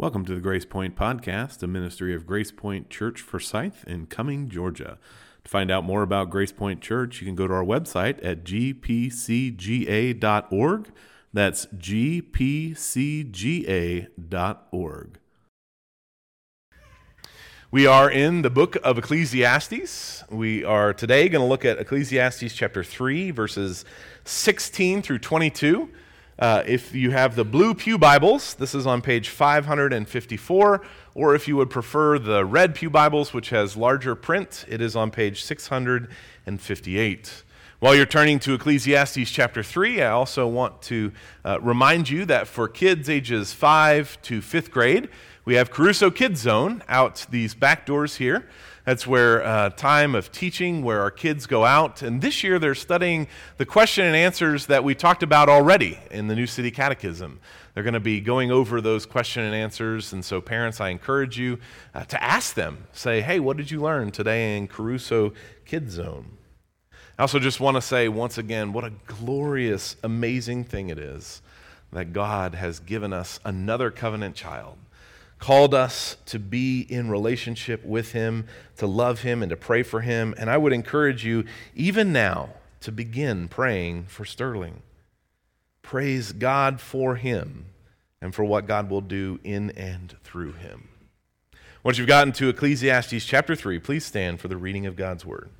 Welcome to the Grace Point Podcast, a ministry of Grace Point Church Forsyth in Cumming, Georgia. To find out more about Grace Point Church, you can go to our website at gpcga.org. That's gpcga.org. We are in the book of Ecclesiastes. We are today going to look at Ecclesiastes chapter 3, verses 16 through 22. Uh, if you have the Blue Pew Bibles, this is on page 554, or if you would prefer the Red Pew Bibles, which has larger print, it is on page 658. While you're turning to Ecclesiastes chapter 3, I also want to uh, remind you that for kids ages 5 to 5th grade, we have Caruso Kids Zone out these back doors here. That's where uh, time of teaching, where our kids go out. And this year they're studying the question and answers that we talked about already in the New City Catechism. They're going to be going over those question and answers. And so, parents, I encourage you uh, to ask them. Say, hey, what did you learn today in Caruso Kids Zone? I also just want to say once again what a glorious, amazing thing it is that God has given us another covenant child called us to be in relationship with Him, to love Him, and to pray for Him. And I would encourage you, even now, to begin praying for Sterling. Praise God for him and for what God will do in and through him. Once you've gotten to Ecclesiastes chapter 3, please stand for the reading of God's word.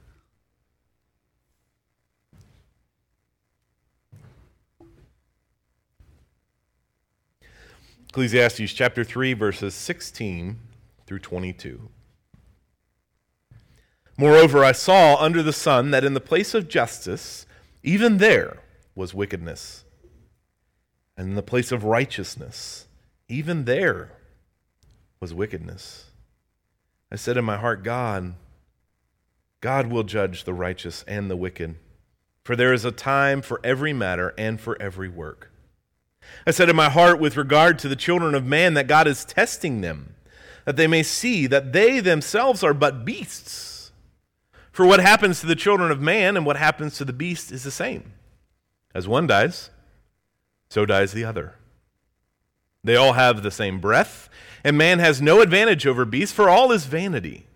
Ecclesiastes chapter 3, verses 16 through 22. Moreover, I saw under the sun that in the place of justice, even there was wickedness. And in the place of righteousness, even there was wickedness. I said in my heart, God, God will judge the righteous and the wicked, for there is a time for every matter and for every work. I said in my heart with regard to the children of man that God is testing them, that they may see that they themselves are but beasts. For what happens to the children of man and what happens to the beast is the same. As one dies, so dies the other. They all have the same breath, and man has no advantage over beasts, for all is vanity.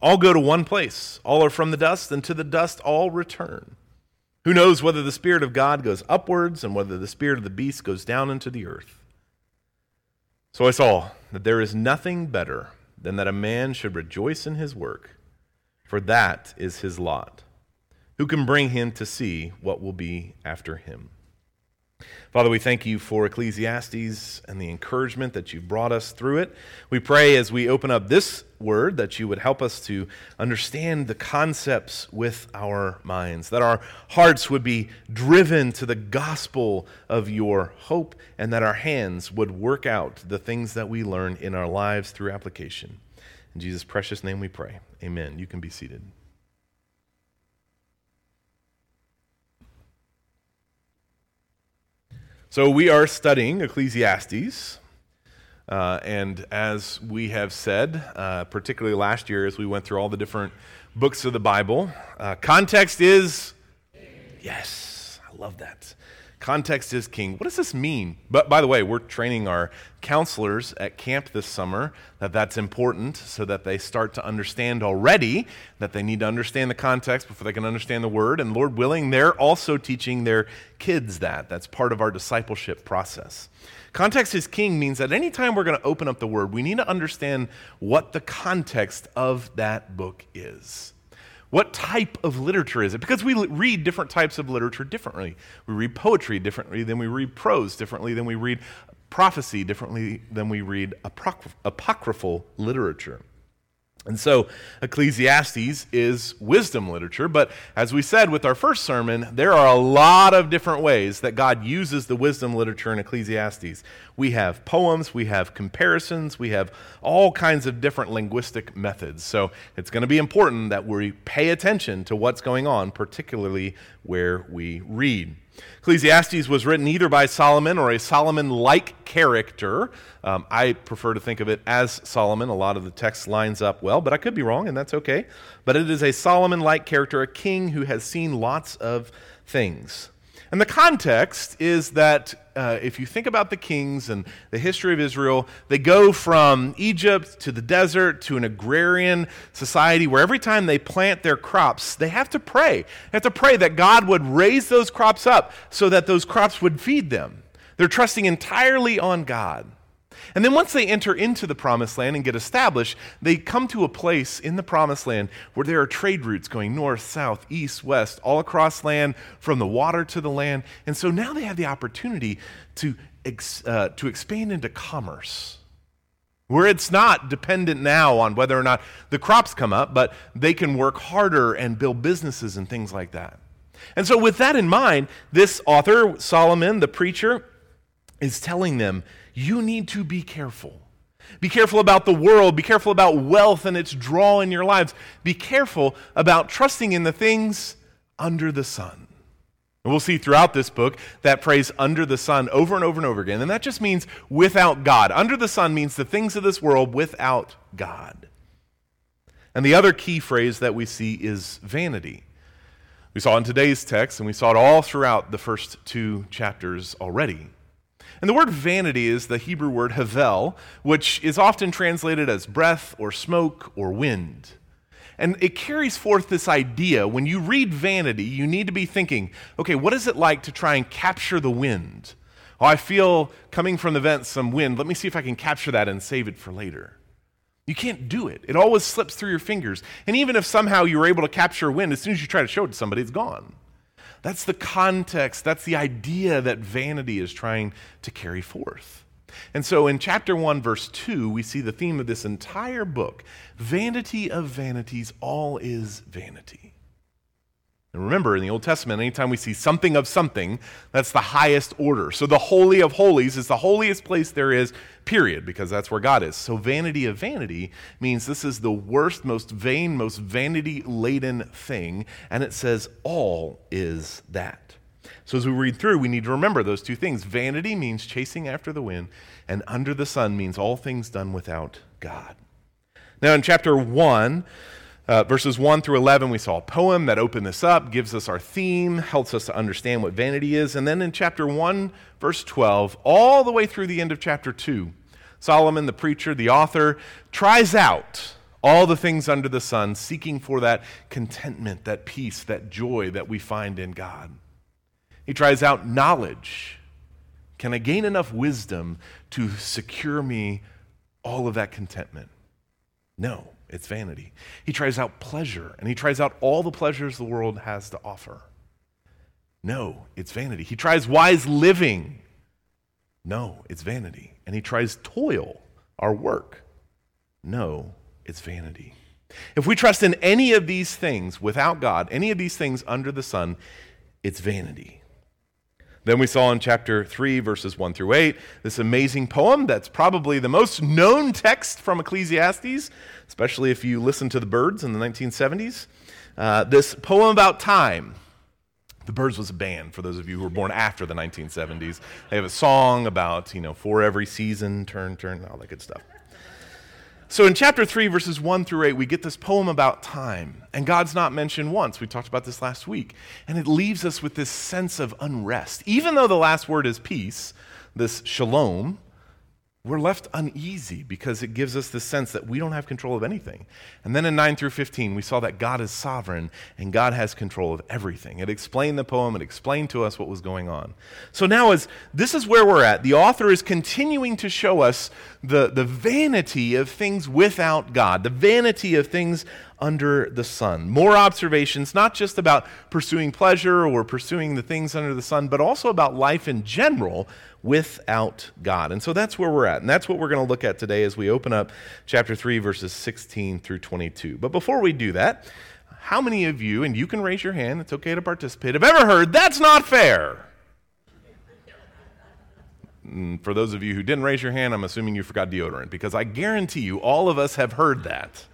All go to one place, all are from the dust, and to the dust all return. Who knows whether the Spirit of God goes upwards and whether the Spirit of the beast goes down into the earth? So I saw that there is nothing better than that a man should rejoice in his work, for that is his lot. Who can bring him to see what will be after him? Father, we thank you for Ecclesiastes and the encouragement that you've brought us through it. We pray as we open up this word that you would help us to understand the concepts with our minds, that our hearts would be driven to the gospel of your hope, and that our hands would work out the things that we learn in our lives through application. In Jesus' precious name we pray. Amen. You can be seated. So, we are studying Ecclesiastes. Uh, and as we have said, uh, particularly last year as we went through all the different books of the Bible, uh, context is yes, I love that. Context is king. What does this mean? But by the way, we're training our counselors at camp this summer that that's important so that they start to understand already that they need to understand the context before they can understand the word. And Lord willing, they're also teaching their kids that. That's part of our discipleship process. Context is king means that anytime we're going to open up the word, we need to understand what the context of that book is. What type of literature is it? Because we read different types of literature differently. We read poetry differently than we read prose, differently than we read prophecy, differently than we read apocryphal literature. And so Ecclesiastes is wisdom literature, but as we said with our first sermon, there are a lot of different ways that God uses the wisdom literature in Ecclesiastes. We have poems, we have comparisons, we have all kinds of different linguistic methods. So it's going to be important that we pay attention to what's going on, particularly where we read. Ecclesiastes was written either by Solomon or a Solomon like character. Um, I prefer to think of it as Solomon. A lot of the text lines up well, but I could be wrong, and that's okay. But it is a Solomon like character, a king who has seen lots of things. And the context is that uh, if you think about the kings and the history of Israel, they go from Egypt to the desert to an agrarian society where every time they plant their crops, they have to pray. They have to pray that God would raise those crops up so that those crops would feed them. They're trusting entirely on God. And then once they enter into the promised land and get established, they come to a place in the promised land where there are trade routes going north, south, east, west, all across land, from the water to the land. And so now they have the opportunity to, ex, uh, to expand into commerce. Where it's not dependent now on whether or not the crops come up, but they can work harder and build businesses and things like that. And so, with that in mind, this author, Solomon, the preacher, is telling them you need to be careful. Be careful about the world. Be careful about wealth and its draw in your lives. Be careful about trusting in the things under the sun. And we'll see throughout this book that phrase under the sun over and over and over again. And that just means without God. Under the sun means the things of this world without God. And the other key phrase that we see is vanity. We saw in today's text, and we saw it all throughout the first two chapters already. And the word vanity is the Hebrew word havel, which is often translated as breath or smoke or wind. And it carries forth this idea when you read vanity, you need to be thinking, okay, what is it like to try and capture the wind? Oh, I feel coming from the vent some wind. Let me see if I can capture that and save it for later. You can't do it. It always slips through your fingers. And even if somehow you were able to capture wind, as soon as you try to show it to somebody, it's gone. That's the context, that's the idea that vanity is trying to carry forth. And so in chapter 1, verse 2, we see the theme of this entire book vanity of vanities, all is vanity. And remember, in the Old Testament, anytime we see something of something, that's the highest order. So the Holy of Holies is the holiest place there is, period, because that's where God is. So vanity of vanity means this is the worst, most vain, most vanity laden thing. And it says, all is that. So as we read through, we need to remember those two things. Vanity means chasing after the wind, and under the sun means all things done without God. Now, in chapter 1, uh, verses 1 through 11, we saw a poem that opened this up, gives us our theme, helps us to understand what vanity is. And then in chapter 1, verse 12, all the way through the end of chapter 2, Solomon, the preacher, the author, tries out all the things under the sun, seeking for that contentment, that peace, that joy that we find in God. He tries out knowledge. Can I gain enough wisdom to secure me all of that contentment? No. It's vanity. He tries out pleasure, and he tries out all the pleasures the world has to offer. No, it's vanity. He tries wise living. No, it's vanity. And he tries toil, our work. No, it's vanity. If we trust in any of these things without God, any of these things under the sun, it's vanity. Then we saw in chapter 3, verses 1 through 8, this amazing poem that's probably the most known text from Ecclesiastes, especially if you listen to the Byrds in the 1970s. Uh, this poem about time. The Byrds was a band, for those of you who were born after the 1970s. They have a song about, you know, for every season, turn, turn, all that good stuff. So in chapter 3, verses 1 through 8, we get this poem about time. And God's not mentioned once. We talked about this last week. And it leaves us with this sense of unrest. Even though the last word is peace, this shalom, we're left uneasy because it gives us the sense that we don't have control of anything. And then in 9 through 15, we saw that God is sovereign and God has control of everything. It explained the poem, it explained to us what was going on. So now, as this is where we're at, the author is continuing to show us the, the vanity of things without God, the vanity of things under the sun. More observations, not just about pursuing pleasure or pursuing the things under the sun, but also about life in general without God. And so that's where we're at. And that's what we're going to look at today as we open up chapter 3, verses 16 through 22. But before we do that, how many of you, and you can raise your hand, it's okay to participate, have ever heard that's not fair? Mm, for those of you who didn't raise your hand, I'm assuming you forgot deodorant because I guarantee you all of us have heard that.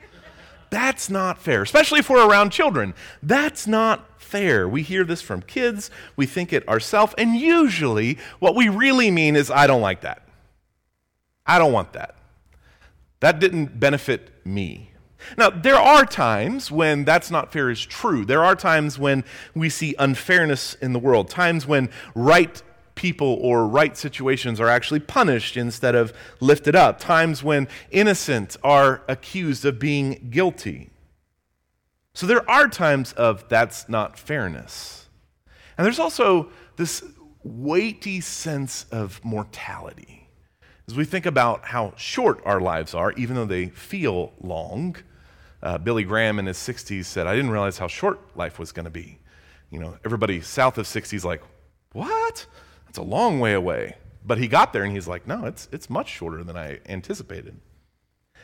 That's not fair, especially if we're around children. That's not fair. We hear this from kids, we think it ourselves, and usually what we really mean is, I don't like that. I don't want that. That didn't benefit me. Now, there are times when that's not fair is true. There are times when we see unfairness in the world, times when right people or right situations are actually punished instead of lifted up, times when innocent are accused of being guilty. So there are times of that's not fairness. And there's also this weighty sense of mortality. As we think about how short our lives are, even though they feel long, uh, Billy Graham in his 60s said, I didn't realize how short life was going to be. You know, everybody south of 60 is like, what? That's a long way away. But he got there and he's like, no, it's, it's much shorter than I anticipated.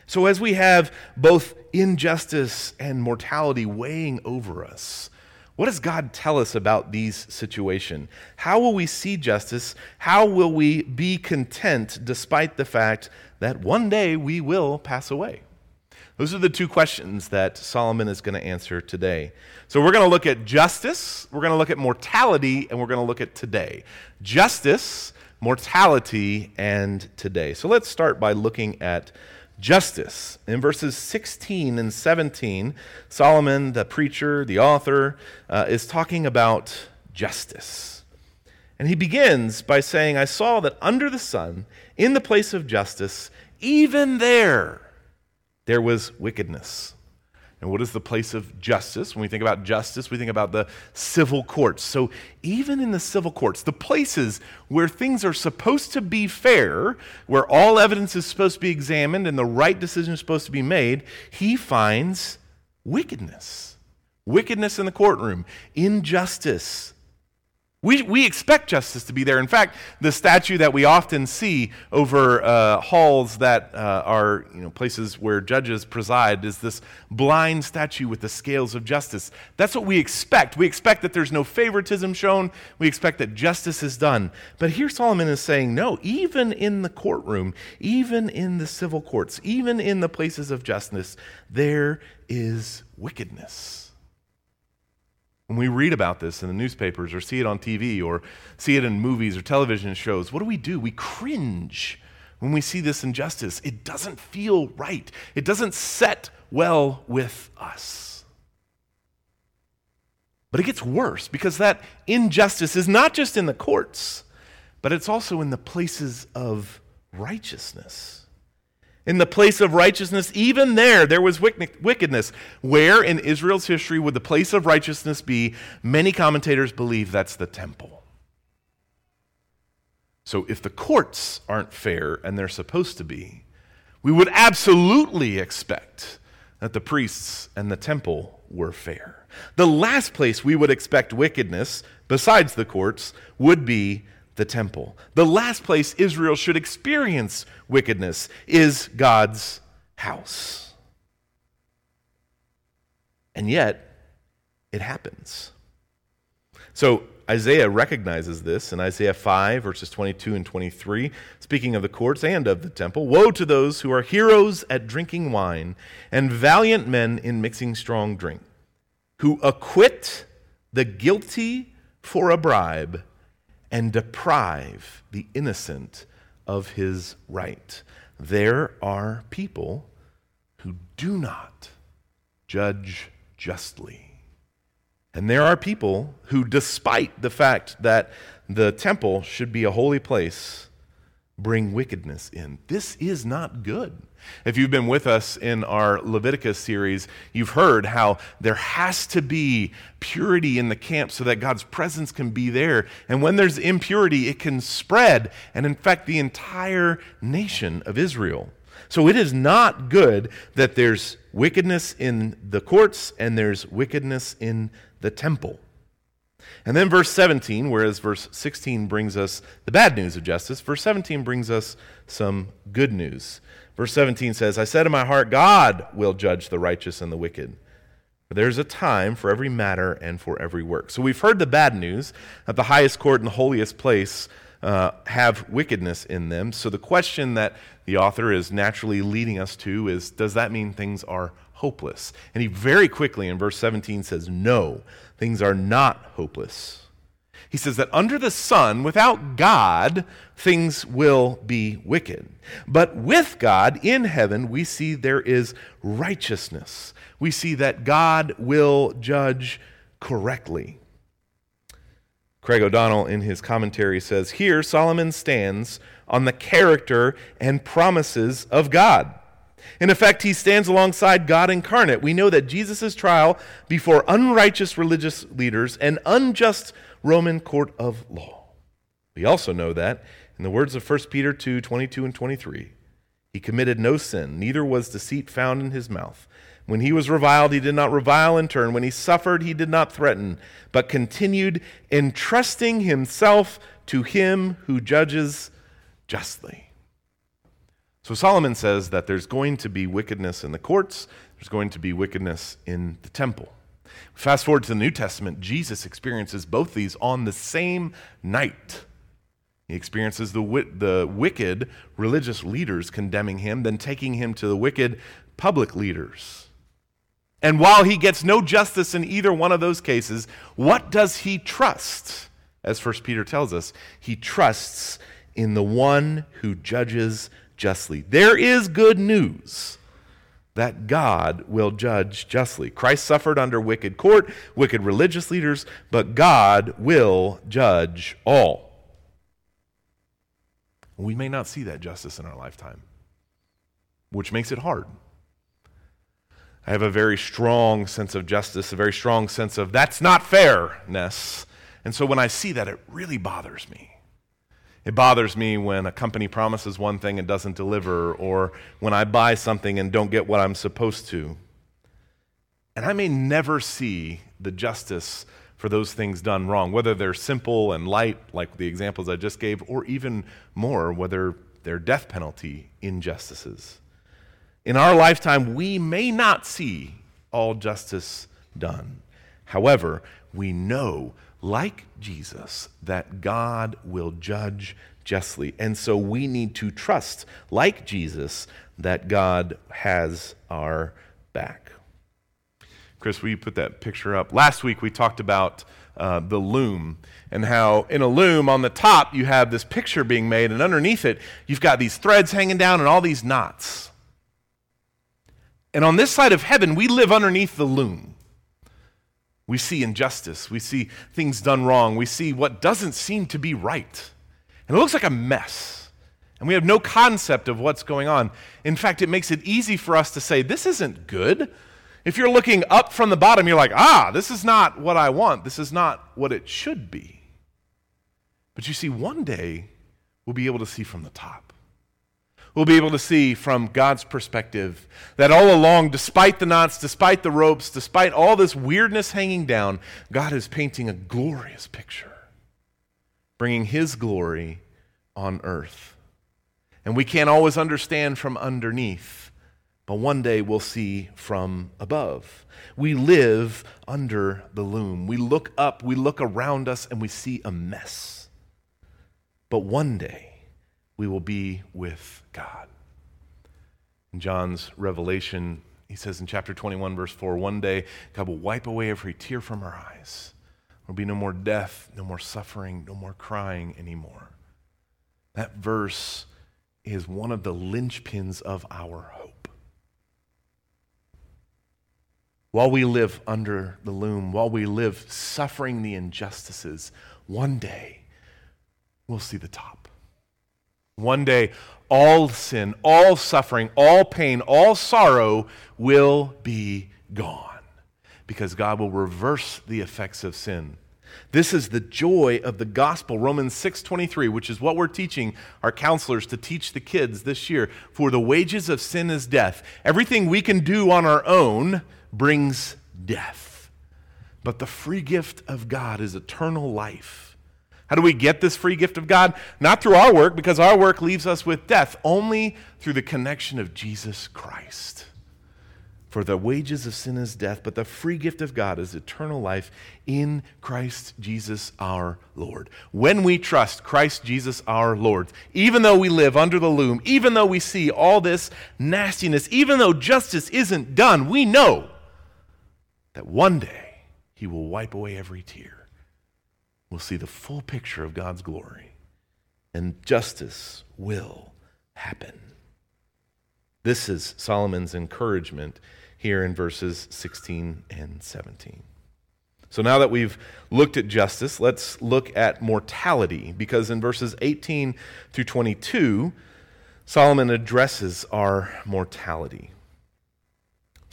So, as we have both injustice and mortality weighing over us, what does God tell us about these situations? How will we see justice? How will we be content despite the fact that one day we will pass away? Those are the two questions that Solomon is going to answer today. So we're going to look at justice, we're going to look at mortality, and we're going to look at today. Justice, mortality, and today. So let's start by looking at justice. In verses 16 and 17, Solomon, the preacher, the author, uh, is talking about justice. And he begins by saying, I saw that under the sun, in the place of justice, even there, there was wickedness. And what is the place of justice? When we think about justice, we think about the civil courts. So, even in the civil courts, the places where things are supposed to be fair, where all evidence is supposed to be examined and the right decision is supposed to be made, he finds wickedness. Wickedness in the courtroom, injustice, we, we expect justice to be there. In fact, the statue that we often see over uh, halls that uh, are you know, places where judges preside is this blind statue with the scales of justice. That's what we expect. We expect that there's no favoritism shown, we expect that justice is done. But here Solomon is saying, no, even in the courtroom, even in the civil courts, even in the places of justice, there is wickedness. When we read about this in the newspapers or see it on TV or see it in movies or television shows, what do we do? We cringe when we see this injustice. It doesn't feel right, it doesn't set well with us. But it gets worse because that injustice is not just in the courts, but it's also in the places of righteousness in the place of righteousness, even there, there was wickedness. Where in Israel's history would the place of righteousness be? Many commentators believe that's the temple. So if the courts aren't fair and they're supposed to be, we would absolutely expect that the priests and the temple were fair. The last place we would expect wickedness, besides the courts, would be the temple. The last place Israel should experience wickedness is God's house. And yet, it happens. So, Isaiah recognizes this in Isaiah 5, verses 22 and 23, speaking of the courts and of the temple. Woe to those who are heroes at drinking wine and valiant men in mixing strong drink, who acquit the guilty for a bribe and deprive the innocent of his right. There are people who do not judge justly. And there are people who, despite the fact that the temple should be a holy place, bring wickedness in. This is not good. If you've been with us in our Leviticus series, you've heard how there has to be purity in the camp so that God's presence can be there. And when there's impurity, it can spread and infect the entire nation of Israel. So it is not good that there's wickedness in the courts and there's wickedness in the temple. And then verse 17, whereas verse 16 brings us the bad news of justice, verse 17 brings us some good news. Verse 17 says, I said in my heart, God will judge the righteous and the wicked. But there's a time for every matter and for every work. So we've heard the bad news that the highest court and the holiest place uh, have wickedness in them. So the question that the author is naturally leading us to is Does that mean things are hopeless? And he very quickly in verse 17 says, No, things are not hopeless. He says that under the sun, without God, things will be wicked. But with God in heaven, we see there is righteousness. We see that God will judge correctly. Craig O'Donnell, in his commentary, says Here Solomon stands on the character and promises of God. In effect, he stands alongside God incarnate. We know that Jesus' trial before unrighteous religious leaders and unjust Roman court of law. We also know that, in the words of 1 Peter 2 22 and 23, he committed no sin, neither was deceit found in his mouth. When he was reviled, he did not revile in turn. When he suffered, he did not threaten, but continued entrusting himself to him who judges justly. So Solomon says that there's going to be wickedness in the courts, there's going to be wickedness in the temple. Fast forward to the New Testament, Jesus experiences both these on the same night. He experiences the, the wicked religious leaders condemning him, then taking him to the wicked public leaders. And while he gets no justice in either one of those cases, what does he trust? As 1 Peter tells us, he trusts in the one who judges justly. There is good news that God will judge justly. Christ suffered under wicked court, wicked religious leaders, but God will judge all. We may not see that justice in our lifetime, which makes it hard. I have a very strong sense of justice, a very strong sense of that's not fairness. And so when I see that, it really bothers me. It bothers me when a company promises one thing and doesn't deliver, or when I buy something and don't get what I'm supposed to. And I may never see the justice for those things done wrong, whether they're simple and light, like the examples I just gave, or even more, whether they're death penalty injustices. In our lifetime, we may not see all justice done. However, we know like Jesus, that God will judge justly. And so we need to trust, like Jesus, that God has our back. Chris, will you put that picture up? Last week we talked about uh, the loom and how in a loom on the top you have this picture being made, and underneath it you've got these threads hanging down and all these knots. And on this side of heaven, we live underneath the loom. We see injustice. We see things done wrong. We see what doesn't seem to be right. And it looks like a mess. And we have no concept of what's going on. In fact, it makes it easy for us to say, this isn't good. If you're looking up from the bottom, you're like, ah, this is not what I want. This is not what it should be. But you see, one day we'll be able to see from the top we'll be able to see from God's perspective that all along, despite the knots, despite the ropes, despite all this weirdness hanging down, God is painting a glorious picture, bringing His glory on earth. And we can't always understand from underneath, but one day we'll see from above. We live under the loom. We look up, we look around us, and we see a mess. But one day, we will be with God. In John's revelation, he says in chapter 21, verse 4 one day God will wipe away every tear from our eyes. There will be no more death, no more suffering, no more crying anymore. That verse is one of the linchpins of our hope. While we live under the loom, while we live suffering the injustices, one day we'll see the top. One day, all sin, all suffering, all pain, all sorrow will be gone because God will reverse the effects of sin. This is the joy of the gospel, Romans 6:23, which is what we're teaching our counselors to teach the kids this year. For the wages of sin is death. Everything we can do on our own brings death. But the free gift of God is eternal life how do we get this free gift of God? Not through our work, because our work leaves us with death, only through the connection of Jesus Christ. For the wages of sin is death, but the free gift of God is eternal life in Christ Jesus our Lord. When we trust Christ Jesus our Lord, even though we live under the loom, even though we see all this nastiness, even though justice isn't done, we know that one day He will wipe away every tear will see the full picture of God's glory, and justice will happen. This is Solomon's encouragement here in verses 16 and 17. So now that we've looked at justice, let's look at mortality, because in verses 18 through 22, Solomon addresses our mortality.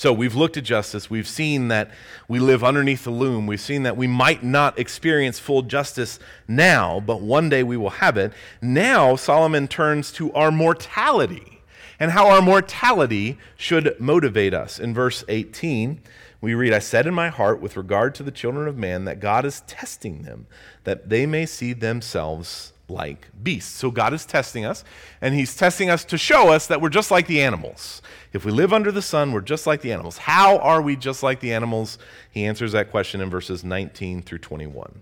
So we've looked at justice. We've seen that we live underneath the loom. We've seen that we might not experience full justice now, but one day we will have it. Now Solomon turns to our mortality and how our mortality should motivate us. In verse 18, we read, I said in my heart with regard to the children of man that God is testing them, that they may see themselves like beasts. So God is testing us, and He's testing us to show us that we're just like the animals. If we live under the sun, we're just like the animals. How are we just like the animals? He answers that question in verses 19 through 21.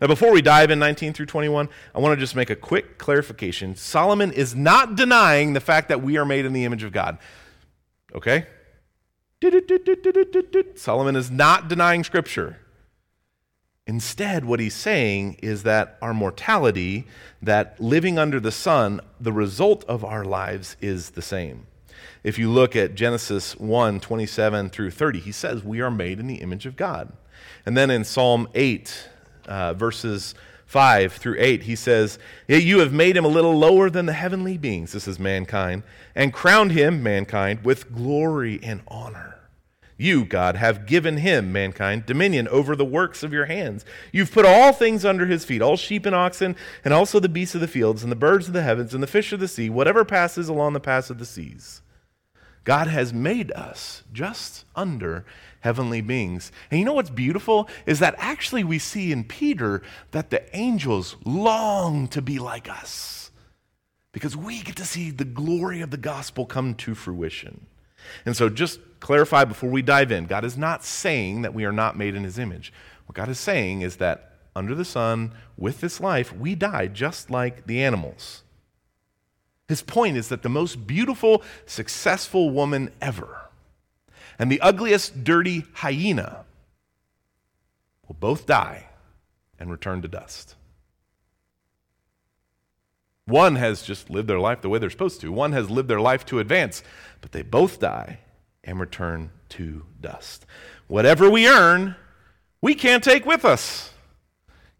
Now, before we dive in 19 through 21, I want to just make a quick clarification. Solomon is not denying the fact that we are made in the image of God. Okay? Solomon is not denying Scripture. Instead, what he's saying is that our mortality, that living under the sun, the result of our lives is the same. If you look at Genesis 1 27 through 30, he says, We are made in the image of God. And then in Psalm 8, uh, verses 5 through 8, he says, Yet You have made him a little lower than the heavenly beings, this is mankind, and crowned him, mankind, with glory and honor. You, God, have given him, mankind, dominion over the works of your hands. You've put all things under his feet, all sheep and oxen, and also the beasts of the fields, and the birds of the heavens, and the fish of the sea, whatever passes along the paths of the seas. God has made us just under heavenly beings. And you know what's beautiful? Is that actually we see in Peter that the angels long to be like us because we get to see the glory of the gospel come to fruition. And so, just clarify before we dive in God is not saying that we are not made in his image. What God is saying is that under the sun, with this life, we die just like the animals. His point is that the most beautiful, successful woman ever and the ugliest, dirty hyena will both die and return to dust. One has just lived their life the way they're supposed to, one has lived their life to advance, but they both die and return to dust. Whatever we earn, we can't take with us.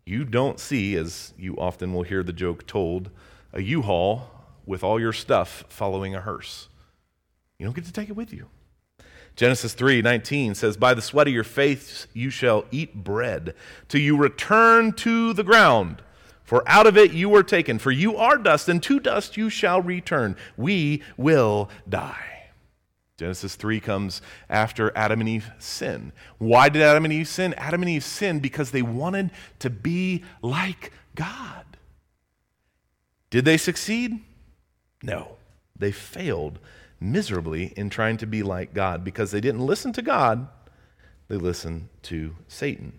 You don't see, as you often will hear the joke told, a U haul with all your stuff following a hearse. You don't get to take it with you. Genesis 3:19 says, "By the sweat of your face you shall eat bread, till you return to the ground." For out of it you were taken, for you are dust, and to dust you shall return. We will die. Genesis 3 comes after Adam and Eve sin. Why did Adam and Eve sin? Adam and Eve sinned because they wanted to be like God. Did they succeed? No. They failed miserably in trying to be like God because they didn't listen to God, they listened to Satan.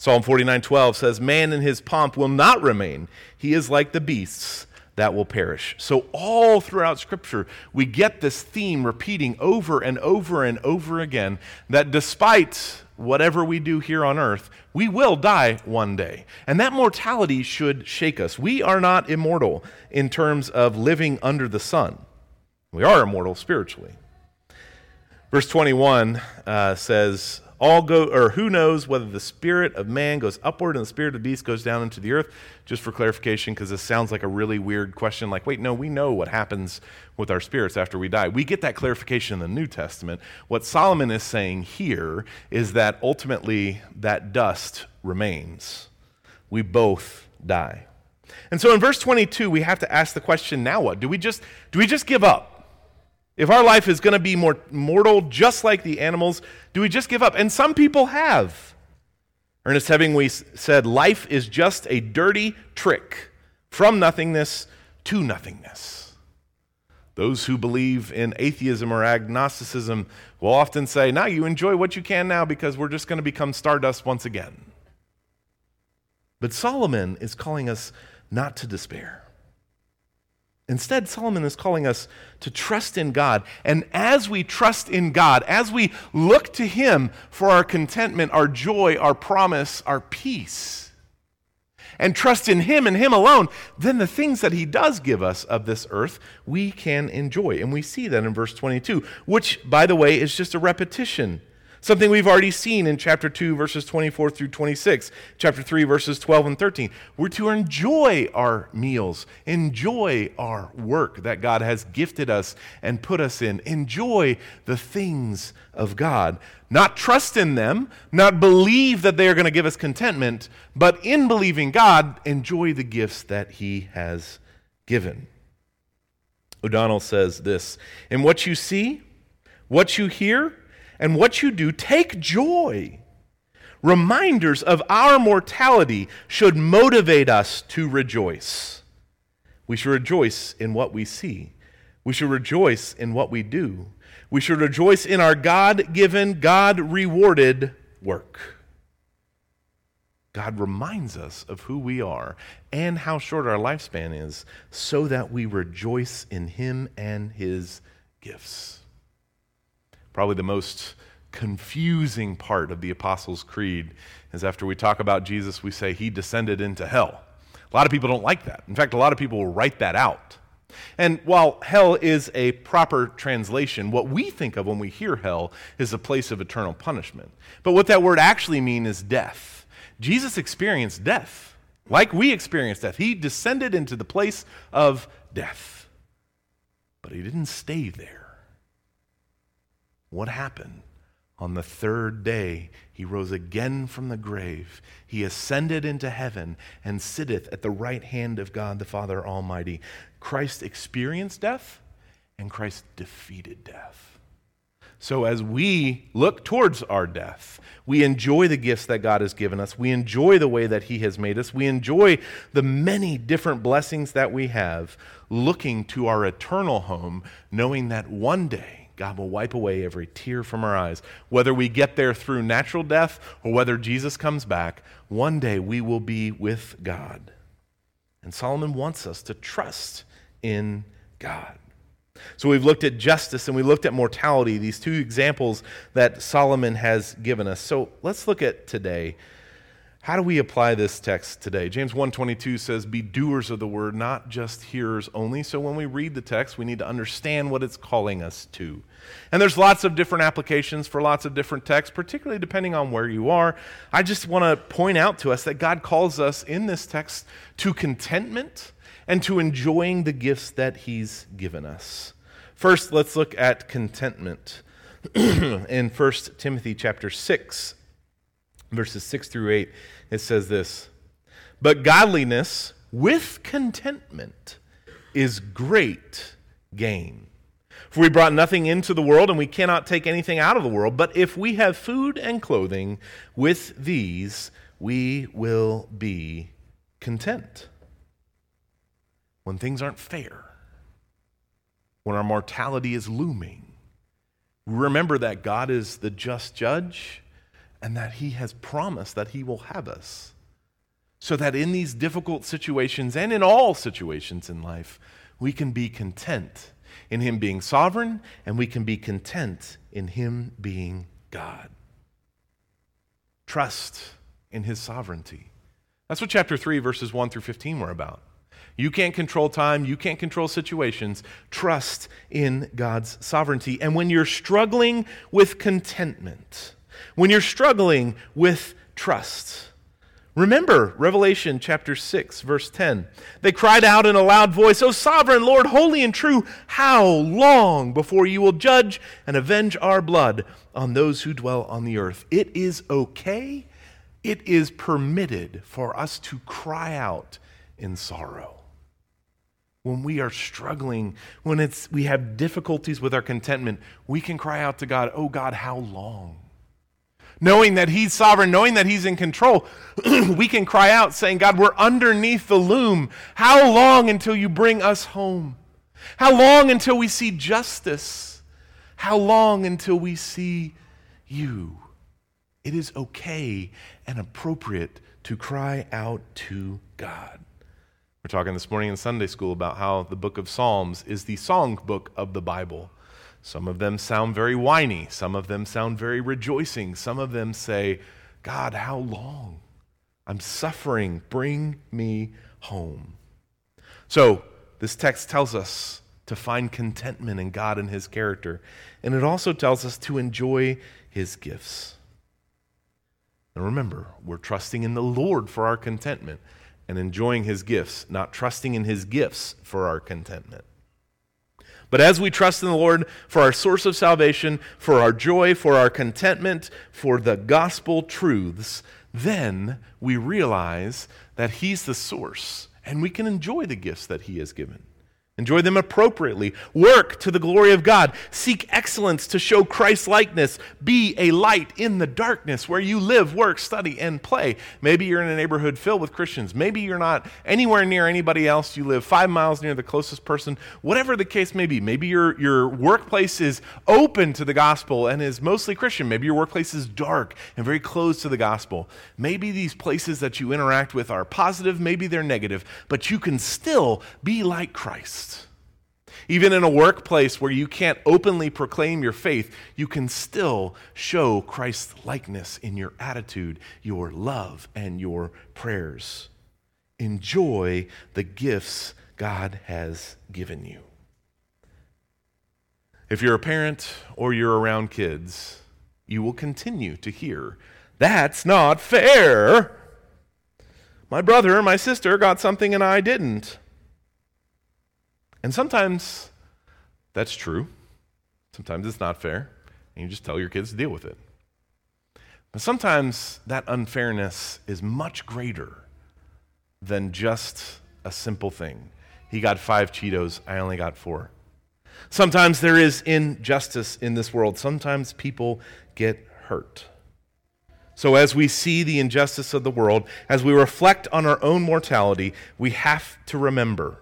Psalm 49:12 says, "Man in his pomp will not remain. He is like the beasts that will perish." So all throughout scripture, we get this theme repeating over and over and over again that despite whatever we do here on earth, we will die one day. And that mortality should shake us. We are not immortal in terms of living under the sun. We are immortal spiritually. Verse 21 uh, says, all go or who knows whether the spirit of man goes upward and the spirit of the beast goes down into the earth? Just for clarification because this sounds like a really weird question like wait no we know what happens with our spirits after we die. We get that clarification in the new testament. What solomon is saying here is that ultimately that dust remains. We both die. And so in verse 22 we have to ask the question now what? Do we just do we just give up if our life is going to be more mortal, just like the animals, do we just give up? And some people have. Ernest Hemingway said, Life is just a dirty trick from nothingness to nothingness. Those who believe in atheism or agnosticism will often say, Now you enjoy what you can now because we're just going to become stardust once again. But Solomon is calling us not to despair. Instead, Solomon is calling us to trust in God. And as we trust in God, as we look to Him for our contentment, our joy, our promise, our peace, and trust in Him and Him alone, then the things that He does give us of this earth, we can enjoy. And we see that in verse 22, which, by the way, is just a repetition Something we've already seen in chapter 2, verses 24 through 26, chapter 3, verses 12 and 13. We're to enjoy our meals, enjoy our work that God has gifted us and put us in, enjoy the things of God. Not trust in them, not believe that they are going to give us contentment, but in believing God, enjoy the gifts that He has given. O'Donnell says this In what you see, what you hear, and what you do, take joy. Reminders of our mortality should motivate us to rejoice. We should rejoice in what we see. We should rejoice in what we do. We should rejoice in our God given, God rewarded work. God reminds us of who we are and how short our lifespan is so that we rejoice in Him and His gifts probably the most confusing part of the Apostles' Creed is after we talk about Jesus, we say he descended into hell. A lot of people don't like that. In fact, a lot of people will write that out. And while hell is a proper translation, what we think of when we hear hell is a place of eternal punishment. But what that word actually means is death. Jesus experienced death, like we experienced death. He descended into the place of death. But he didn't stay there. What happened? On the third day, he rose again from the grave. He ascended into heaven and sitteth at the right hand of God the Father Almighty. Christ experienced death, and Christ defeated death. So, as we look towards our death, we enjoy the gifts that God has given us. We enjoy the way that He has made us. We enjoy the many different blessings that we have, looking to our eternal home, knowing that one day God will wipe away every tear from our eyes. Whether we get there through natural death or whether Jesus comes back, one day we will be with God. And Solomon wants us to trust in God. So we've looked at justice and we looked at mortality, these two examples that Solomon has given us. So let's look at today how do we apply this text today? James 1:22 says be doers of the word, not just hearers only. So when we read the text, we need to understand what it's calling us to. And there's lots of different applications for lots of different texts, particularly depending on where you are. I just want to point out to us that God calls us in this text to contentment and to enjoying the gifts that he's given us. First, let's look at contentment. in 1 Timothy chapter 6 verses 6 through 8, it says this But godliness with contentment is great gain. For we brought nothing into the world, and we cannot take anything out of the world. But if we have food and clothing, with these we will be content. When things aren't fair, when our mortality is looming, remember that God is the just judge and that He has promised that He will have us. So that in these difficult situations and in all situations in life, we can be content in Him being sovereign and we can be content in Him being God. Trust in His sovereignty. That's what chapter 3, verses 1 through 15 were about. You can't control time. You can't control situations. Trust in God's sovereignty. And when you're struggling with contentment, when you're struggling with trust. Remember Revelation chapter 6, verse 10. They cried out in a loud voice, O sovereign Lord, holy and true, how long before you will judge and avenge our blood on those who dwell on the earth? It is okay, it is permitted for us to cry out in sorrow. When we are struggling, when it's, we have difficulties with our contentment, we can cry out to God, Oh God, how long? Knowing that He's sovereign, knowing that He's in control, we can cry out saying, God, we're underneath the loom. How long until you bring us home? How long until we see justice? How long until we see you? It is okay and appropriate to cry out to God. We're talking this morning in Sunday school about how the book of Psalms is the song book of the Bible. Some of them sound very whiny. Some of them sound very rejoicing. Some of them say, God, how long? I'm suffering. Bring me home. So, this text tells us to find contentment in God and His character. And it also tells us to enjoy His gifts. And remember, we're trusting in the Lord for our contentment and enjoying His gifts, not trusting in His gifts for our contentment. But as we trust in the Lord for our source of salvation, for our joy, for our contentment, for the gospel truths, then we realize that He's the source and we can enjoy the gifts that He has given. Enjoy them appropriately. Work to the glory of God. Seek excellence to show Christ likeness. Be a light in the darkness where you live, work, study, and play. Maybe you're in a neighborhood filled with Christians. Maybe you're not anywhere near anybody else. You live five miles near the closest person. Whatever the case may be. Maybe your, your workplace is open to the gospel and is mostly Christian. Maybe your workplace is dark and very closed to the gospel. Maybe these places that you interact with are positive, maybe they're negative, but you can still be like Christ. Even in a workplace where you can't openly proclaim your faith, you can still show Christ's likeness in your attitude, your love, and your prayers. Enjoy the gifts God has given you. If you're a parent or you're around kids, you will continue to hear, That's not fair. My brother or my sister got something and I didn't. And sometimes that's true. Sometimes it's not fair, and you just tell your kids to deal with it. But sometimes that unfairness is much greater than just a simple thing. He got five Cheetos, I only got four. Sometimes there is injustice in this world. Sometimes people get hurt. So, as we see the injustice of the world, as we reflect on our own mortality, we have to remember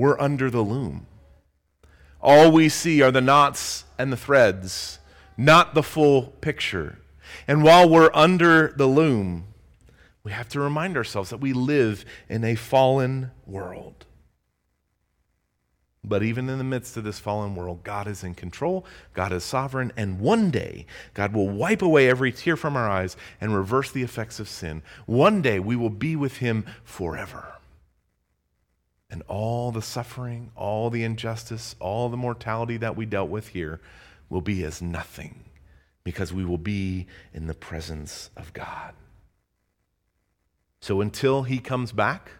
we're under the loom. All we see are the knots and the threads, not the full picture. And while we're under the loom, we have to remind ourselves that we live in a fallen world. But even in the midst of this fallen world, God is in control, God is sovereign, and one day God will wipe away every tear from our eyes and reverse the effects of sin. One day we will be with Him forever. And all the suffering, all the injustice, all the mortality that we dealt with here will be as nothing because we will be in the presence of God. So until he comes back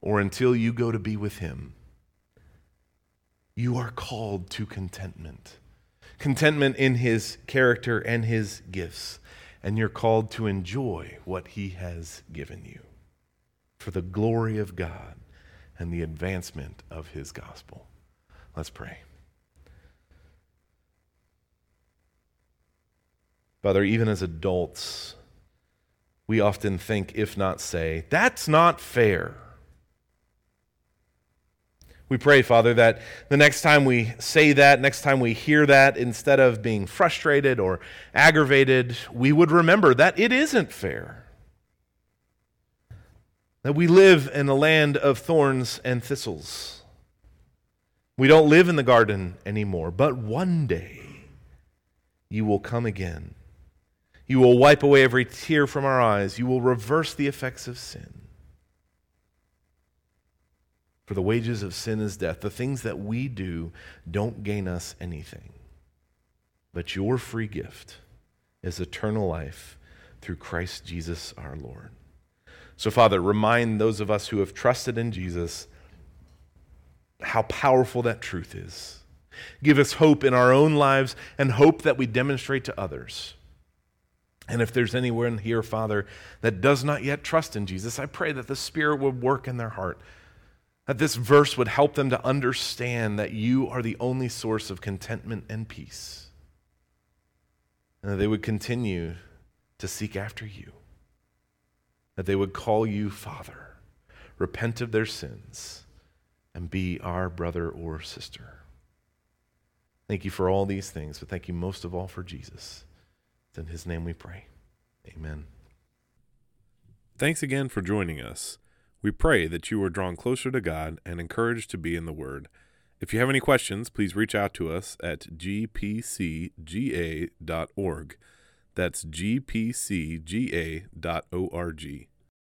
or until you go to be with him, you are called to contentment. Contentment in his character and his gifts. And you're called to enjoy what he has given you for the glory of God and the advancement of his gospel. Let's pray. Father, even as adults, we often think, if not say, that's not fair. We pray, Father, that the next time we say that, next time we hear that, instead of being frustrated or aggravated, we would remember that it isn't fair. That we live in a land of thorns and thistles. We don't live in the garden anymore, but one day you will come again. You will wipe away every tear from our eyes. You will reverse the effects of sin. For the wages of sin is death. The things that we do don't gain us anything. But your free gift is eternal life through Christ Jesus our Lord. So, Father, remind those of us who have trusted in Jesus how powerful that truth is. Give us hope in our own lives and hope that we demonstrate to others. And if there's anyone here, Father, that does not yet trust in Jesus, I pray that the Spirit would work in their heart, that this verse would help them to understand that you are the only source of contentment and peace, and that they would continue to seek after you that they would call you Father, repent of their sins, and be our brother or sister. Thank you for all these things, but thank you most of all for Jesus. It's in his name we pray. Amen. Thanks again for joining us. We pray that you are drawn closer to God and encouraged to be in the Word. If you have any questions, please reach out to us at gpcga.org. That's gpcga.org.